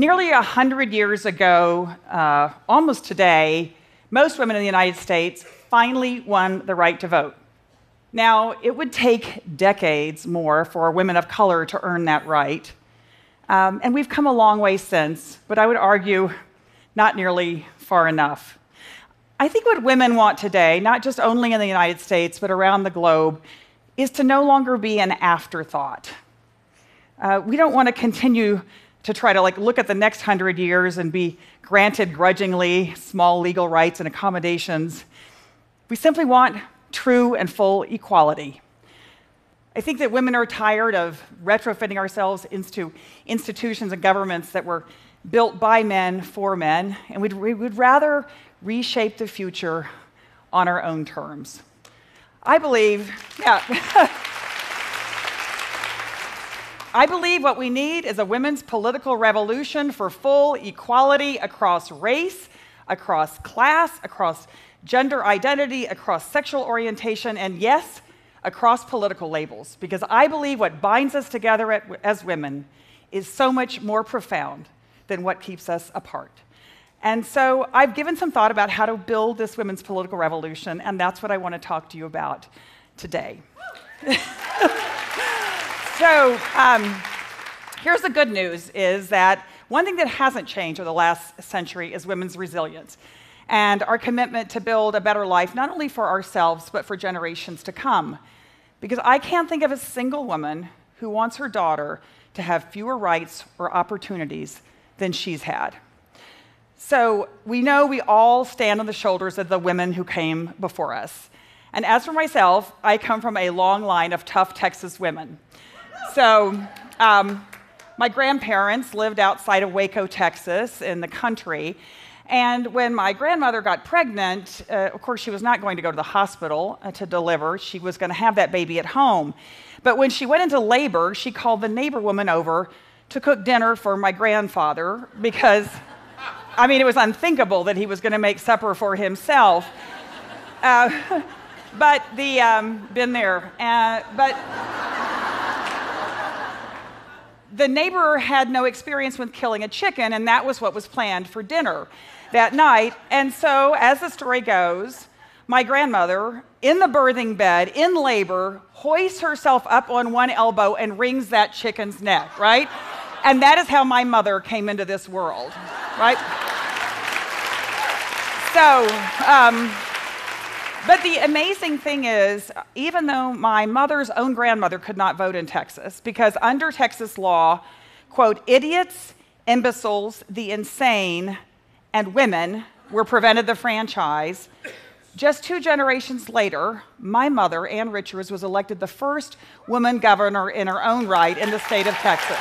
Nearly 100 years ago, uh, almost today, most women in the United States finally won the right to vote. Now, it would take decades more for women of color to earn that right. Um, and we've come a long way since, but I would argue not nearly far enough. I think what women want today, not just only in the United States, but around the globe, is to no longer be an afterthought. Uh, we don't want to continue to try to like look at the next hundred years and be granted grudgingly small legal rights and accommodations. We simply want true and full equality. I think that women are tired of retrofitting ourselves into institutions and governments that were built by men for men, and we'd, we would rather reshape the future on our own terms. I believe, yeah. I believe what we need is a women's political revolution for full equality across race, across class, across gender identity, across sexual orientation, and yes, across political labels. Because I believe what binds us together as women is so much more profound than what keeps us apart. And so I've given some thought about how to build this women's political revolution, and that's what I want to talk to you about today. so um, here's the good news is that one thing that hasn't changed over the last century is women's resilience and our commitment to build a better life, not only for ourselves, but for generations to come. Because I can't think of a single woman who wants her daughter to have fewer rights or opportunities than she's had. So we know we all stand on the shoulders of the women who came before us. And as for myself, I come from a long line of tough Texas women. So um, my grandparents lived outside of Waco, Texas, in the country. And when my grandmother got pregnant, uh, of course, she was not going to go to the hospital uh, to deliver. She was going to have that baby at home. But when she went into labor, she called the neighbor woman over to cook dinner for my grandfather because I mean, it was unthinkable that he was going to make supper for himself. Uh, but the, um, been there. Uh, but the neighbor had no experience with killing a chicken, and that was what was planned for dinner that night. And so, as the story goes, my grandmother, in the birthing bed, in labor, hoists herself up on one elbow and wrings that chicken's neck, right? And that is how my mother came into this world, right? So, um, but the amazing thing is, even though my mother's own grandmother could not vote in Texas, because under Texas law, quote, idiots, imbeciles, the insane, and women were prevented the franchise. Just two generations later, my mother, Ann Richards, was elected the first woman governor in her own right in the state of Texas.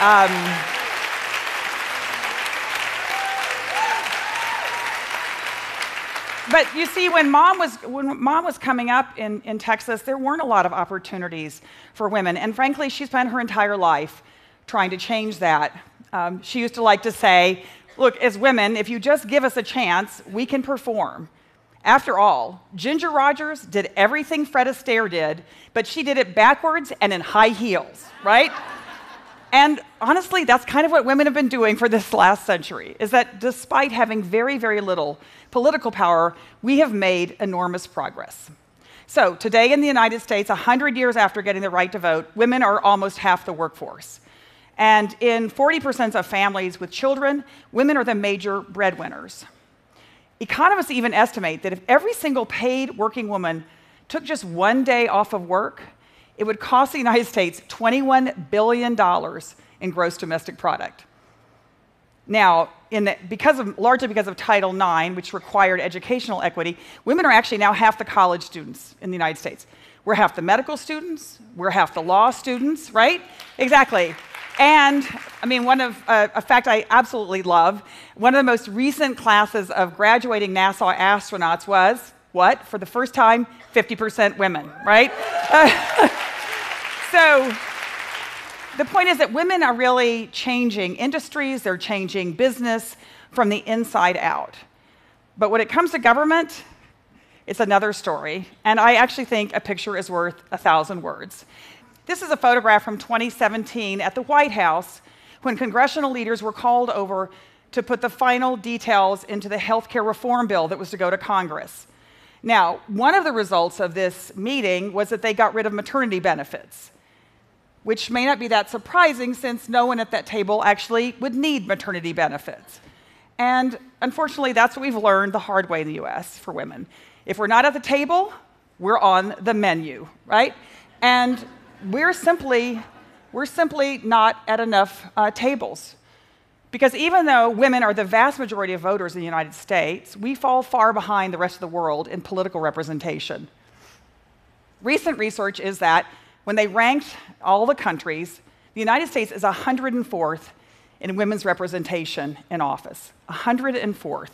Um, but you see, when mom was, when mom was coming up in, in Texas, there weren't a lot of opportunities for women. And frankly, she spent her entire life trying to change that. Um, she used to like to say, Look, as women, if you just give us a chance, we can perform. After all, Ginger Rogers did everything Fred Astaire did, but she did it backwards and in high heels, right? And honestly, that's kind of what women have been doing for this last century, is that despite having very, very little political power, we have made enormous progress. So, today in the United States, 100 years after getting the right to vote, women are almost half the workforce. And in 40% of families with children, women are the major breadwinners. Economists even estimate that if every single paid working woman took just one day off of work, it would cost the United States $21 billion in gross domestic product. Now, the, because of, largely because of Title IX, which required educational equity, women are actually now half the college students in the United States. We're half the medical students, we're half the law students, right? Exactly. And I mean, one of uh, a fact I absolutely love. One of the most recent classes of graduating NASA astronauts was what? For the first time, 50% women, right? So the point is that women are really changing industries, they're changing business from the inside out. But when it comes to government, it's another story. And I actually think a picture is worth a thousand words. This is a photograph from 2017 at the White House when congressional leaders were called over to put the final details into the health care reform bill that was to go to Congress. Now, one of the results of this meeting was that they got rid of maternity benefits, which may not be that surprising since no one at that table actually would need maternity benefits. And unfortunately, that's what we've learned the hard way in the US for women. If we're not at the table, we're on the menu, right? And we're simply, we're simply not at enough uh, tables. Because even though women are the vast majority of voters in the United States, we fall far behind the rest of the world in political representation. Recent research is that when they ranked all the countries, the United States is 104th in women's representation in office. 104th,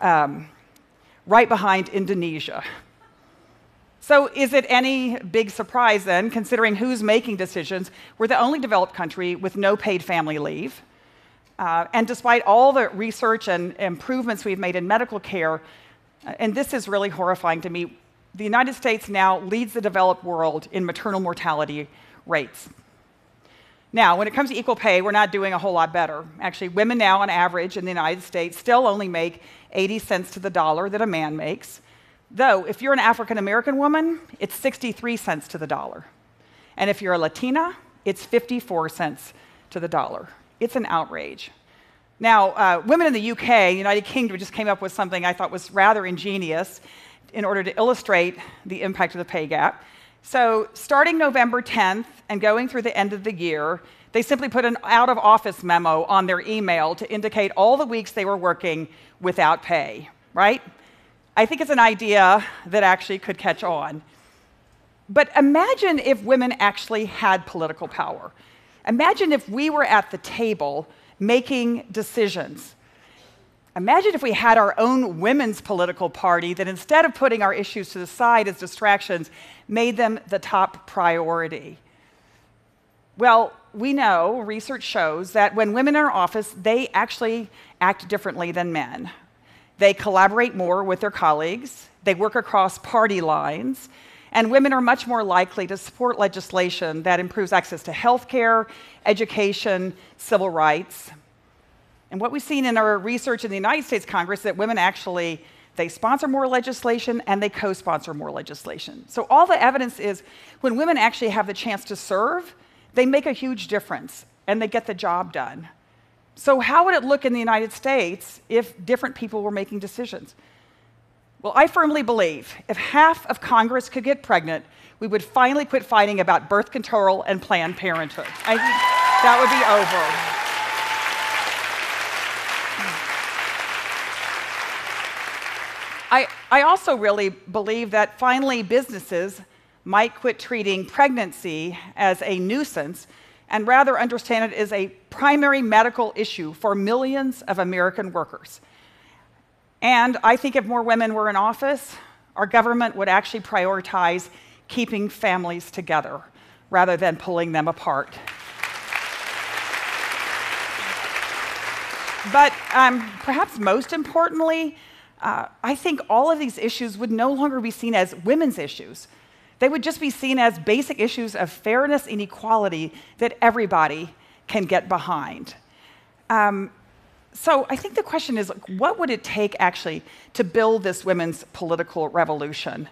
um, right behind Indonesia. So, is it any big surprise then, considering who's making decisions? We're the only developed country with no paid family leave. Uh, and despite all the research and improvements we've made in medical care, uh, and this is really horrifying to me, the United States now leads the developed world in maternal mortality rates. Now, when it comes to equal pay, we're not doing a whole lot better. Actually, women now, on average, in the United States, still only make 80 cents to the dollar that a man makes. Though, if you're an African American woman, it's 63 cents to the dollar. And if you're a Latina, it's 54 cents to the dollar. It's an outrage. Now, uh, women in the UK, United Kingdom, just came up with something I thought was rather ingenious in order to illustrate the impact of the pay gap. So, starting November 10th and going through the end of the year, they simply put an out of office memo on their email to indicate all the weeks they were working without pay, right? I think it's an idea that actually could catch on. But imagine if women actually had political power. Imagine if we were at the table making decisions. Imagine if we had our own women's political party that instead of putting our issues to the side as distractions, made them the top priority. Well, we know, research shows that when women are in office, they actually act differently than men. They collaborate more with their colleagues, they work across party lines, and women are much more likely to support legislation that improves access to health care, education, civil rights. And what we've seen in our research in the United States Congress is that women actually they sponsor more legislation and they co-sponsor more legislation. So all the evidence is when women actually have the chance to serve, they make a huge difference and they get the job done. So how would it look in the United States if different people were making decisions? Well, I firmly believe if half of Congress could get pregnant, we would finally quit fighting about birth control and Planned Parenthood. I think that would be over. I, I also really believe that finally businesses might quit treating pregnancy as a nuisance and rather understand it as a primary medical issue for millions of American workers. And I think if more women were in office, our government would actually prioritize keeping families together rather than pulling them apart. But um, perhaps most importantly, uh, I think all of these issues would no longer be seen as women's issues. They would just be seen as basic issues of fairness and equality that everybody can get behind. Um, so I think the question is what would it take actually to build this women's political revolution?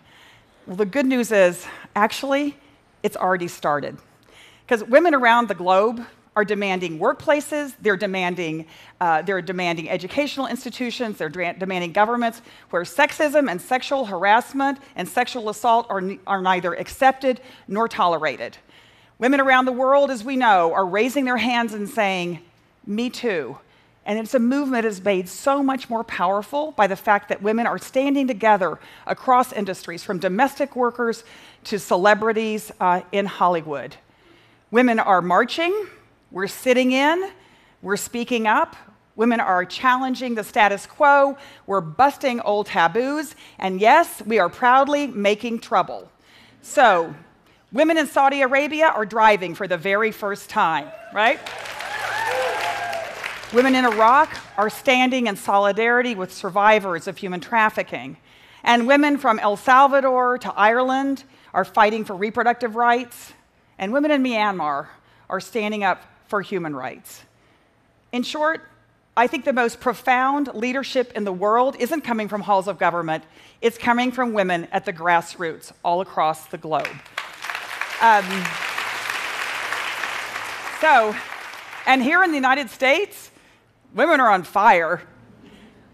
Well, the good news is actually, it's already started. Because women around the globe are demanding workplaces, they're demanding, uh, they're demanding educational institutions, they're demanding governments where sexism and sexual harassment and sexual assault are, are neither accepted nor tolerated. Women around the world, as we know, are raising their hands and saying, Me too. And it's a movement that is made so much more powerful by the fact that women are standing together across industries, from domestic workers to celebrities uh, in Hollywood. Women are marching, we're sitting in, we're speaking up. Women are challenging the status quo, we're busting old taboos, and yes, we are proudly making trouble. So, women in Saudi Arabia are driving for the very first time, right? Women in Iraq are standing in solidarity with survivors of human trafficking. And women from El Salvador to Ireland are fighting for reproductive rights. And women in Myanmar are standing up for human rights. In short, I think the most profound leadership in the world isn't coming from halls of government, it's coming from women at the grassroots all across the globe. Um, so, and here in the United States, women are on fire.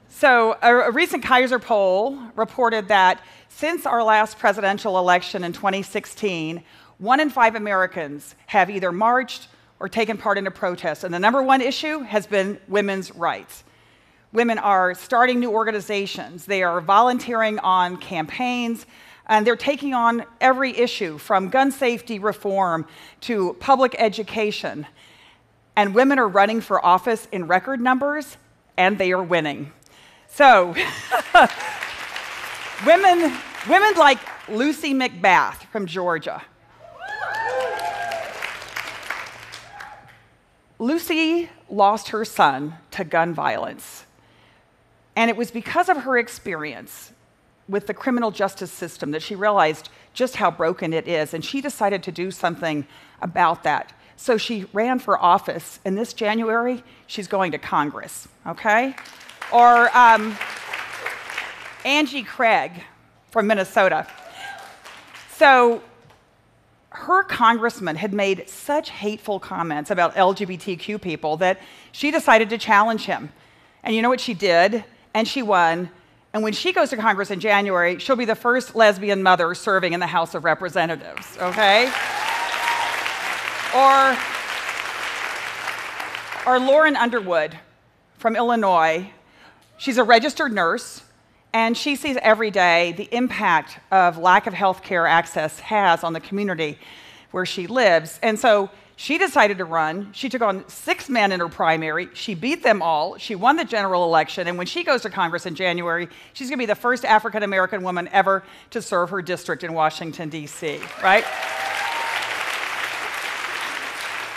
So, a, a recent Kaiser poll reported that since our last presidential election in 2016, one in five Americans have either marched or taken part in a protest. And the number one issue has been women's rights. Women are starting new organizations, they are volunteering on campaigns, and they're taking on every issue from gun safety reform to public education. And women are running for office in record numbers, and they are winning. So, women, women like Lucy McBath from Georgia Lucy lost her son to gun violence. And it was because of her experience with the criminal justice system that she realized just how broken it is. And she decided to do something about that. So she ran for office. And this January, she's going to Congress, okay? Or um, Angie Craig from Minnesota. So her congressman had made such hateful comments about LGBTQ people that she decided to challenge him. And you know what she did? And she won. And when she goes to Congress in January, she'll be the first lesbian mother serving in the House of Representatives, okay? Or, or Lauren Underwood from Illinois. She's a registered nurse. And she sees every day the impact of lack of health care access has on the community where she lives. And so she decided to run. She took on six men in her primary. She beat them all. She won the general election. And when she goes to Congress in January, she's going to be the first African American woman ever to serve her district in Washington, D.C., right?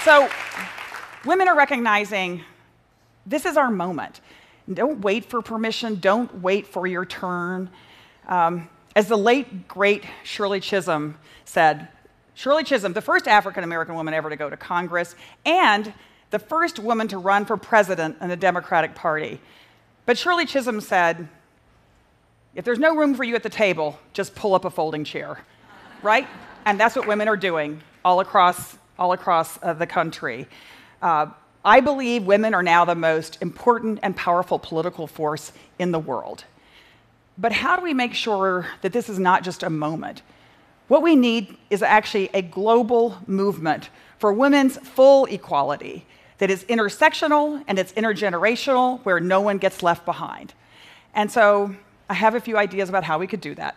So women are recognizing this is our moment. Don't wait for permission, don't wait for your turn. Um, as the late, great Shirley Chisholm said, Shirley Chisholm, the first African American woman ever to go to Congress, and the first woman to run for president in the Democratic Party. But Shirley Chisholm said, if there's no room for you at the table, just pull up a folding chair, right? And that's what women are doing all across, all across uh, the country. Uh, I believe women are now the most important and powerful political force in the world. But how do we make sure that this is not just a moment? What we need is actually a global movement for women's full equality that is intersectional and it's intergenerational, where no one gets left behind. And so I have a few ideas about how we could do that.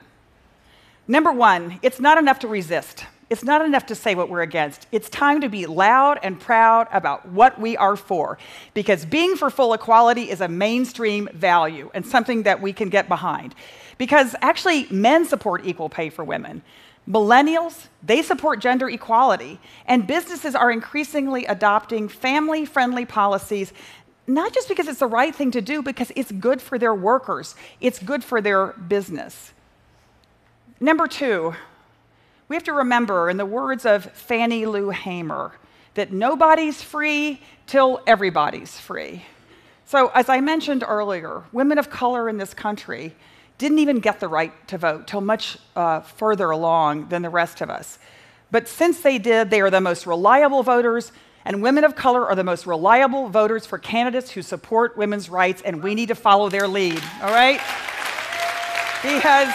Number one, it's not enough to resist. It's not enough to say what we're against. It's time to be loud and proud about what we are for. Because being for full equality is a mainstream value and something that we can get behind. Because actually, men support equal pay for women. Millennials, they support gender equality. And businesses are increasingly adopting family friendly policies, not just because it's the right thing to do, because it's good for their workers, it's good for their business. Number two, we have to remember, in the words of Fannie Lou Hamer, that nobody's free till everybody's free. So, as I mentioned earlier, women of color in this country didn't even get the right to vote till much uh, further along than the rest of us. But since they did, they are the most reliable voters, and women of color are the most reliable voters for candidates who support women's rights, and we need to follow their lead, all right? Because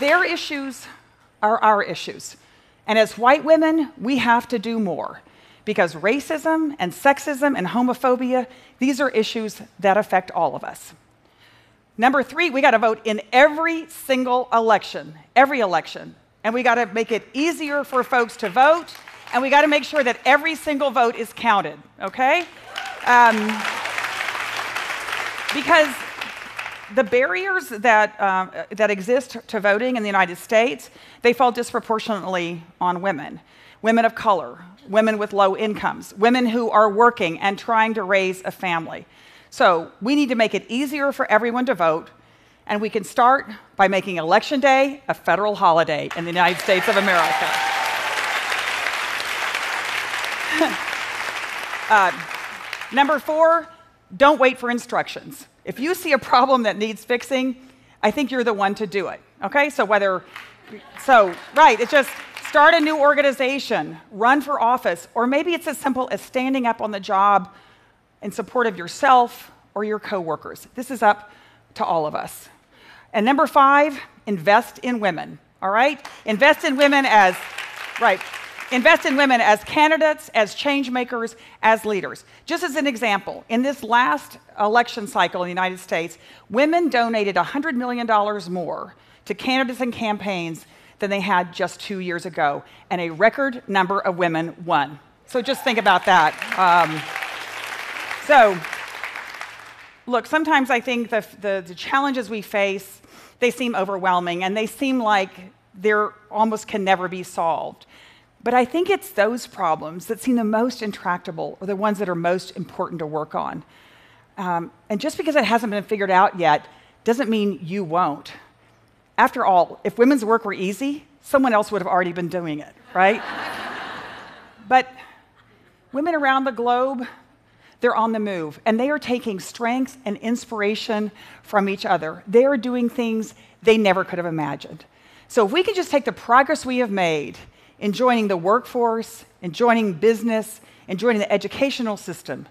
their issues are our issues. And as white women, we have to do more because racism and sexism and homophobia, these are issues that affect all of us. Number three, we got to vote in every single election, every election. And we got to make it easier for folks to vote, and we got to make sure that every single vote is counted, okay? Um, because the barriers that, um, that exist to voting in the United States, they fall disproportionately on women. Women of color, women with low incomes, women who are working and trying to raise a family. So we need to make it easier for everyone to vote, and we can start by making Election Day a federal holiday in the United States of America. Uh, number four, don't wait for instructions. If you see a problem that needs fixing, I think you're the one to do it. Okay? So whether so right, it's just start a new organization, run for office, or maybe it's as simple as standing up on the job in support of yourself or your coworkers. This is up to all of us. And number 5, invest in women. All right? Invest in women as right. Invest in women as candidates, as change makers, as leaders. Just as an example, in this last election cycle in the United States, women donated $100 million more to candidates and campaigns than they had just two years ago, and a record number of women won. So just think about that. Um, so, look, sometimes I think the, the, the challenges we face, they seem overwhelming, and they seem like they're almost can never be solved. But I think it's those problems that seem the most intractable or the ones that are most important to work on. Um, and just because it hasn't been figured out yet doesn't mean you won't. After all, if women's work were easy, someone else would have already been doing it, right? but women around the globe, they're on the move and they are taking strength and inspiration from each other. They are doing things they never could have imagined. So if we can just take the progress we have made in joining the workforce, in joining business, in joining the educational system,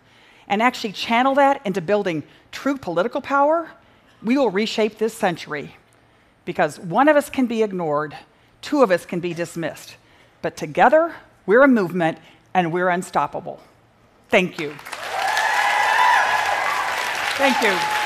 and actually channel that into building true political power, we will reshape this century. Because one of us can be ignored, two of us can be dismissed. But together, we're a movement and we're unstoppable. Thank you. Thank you.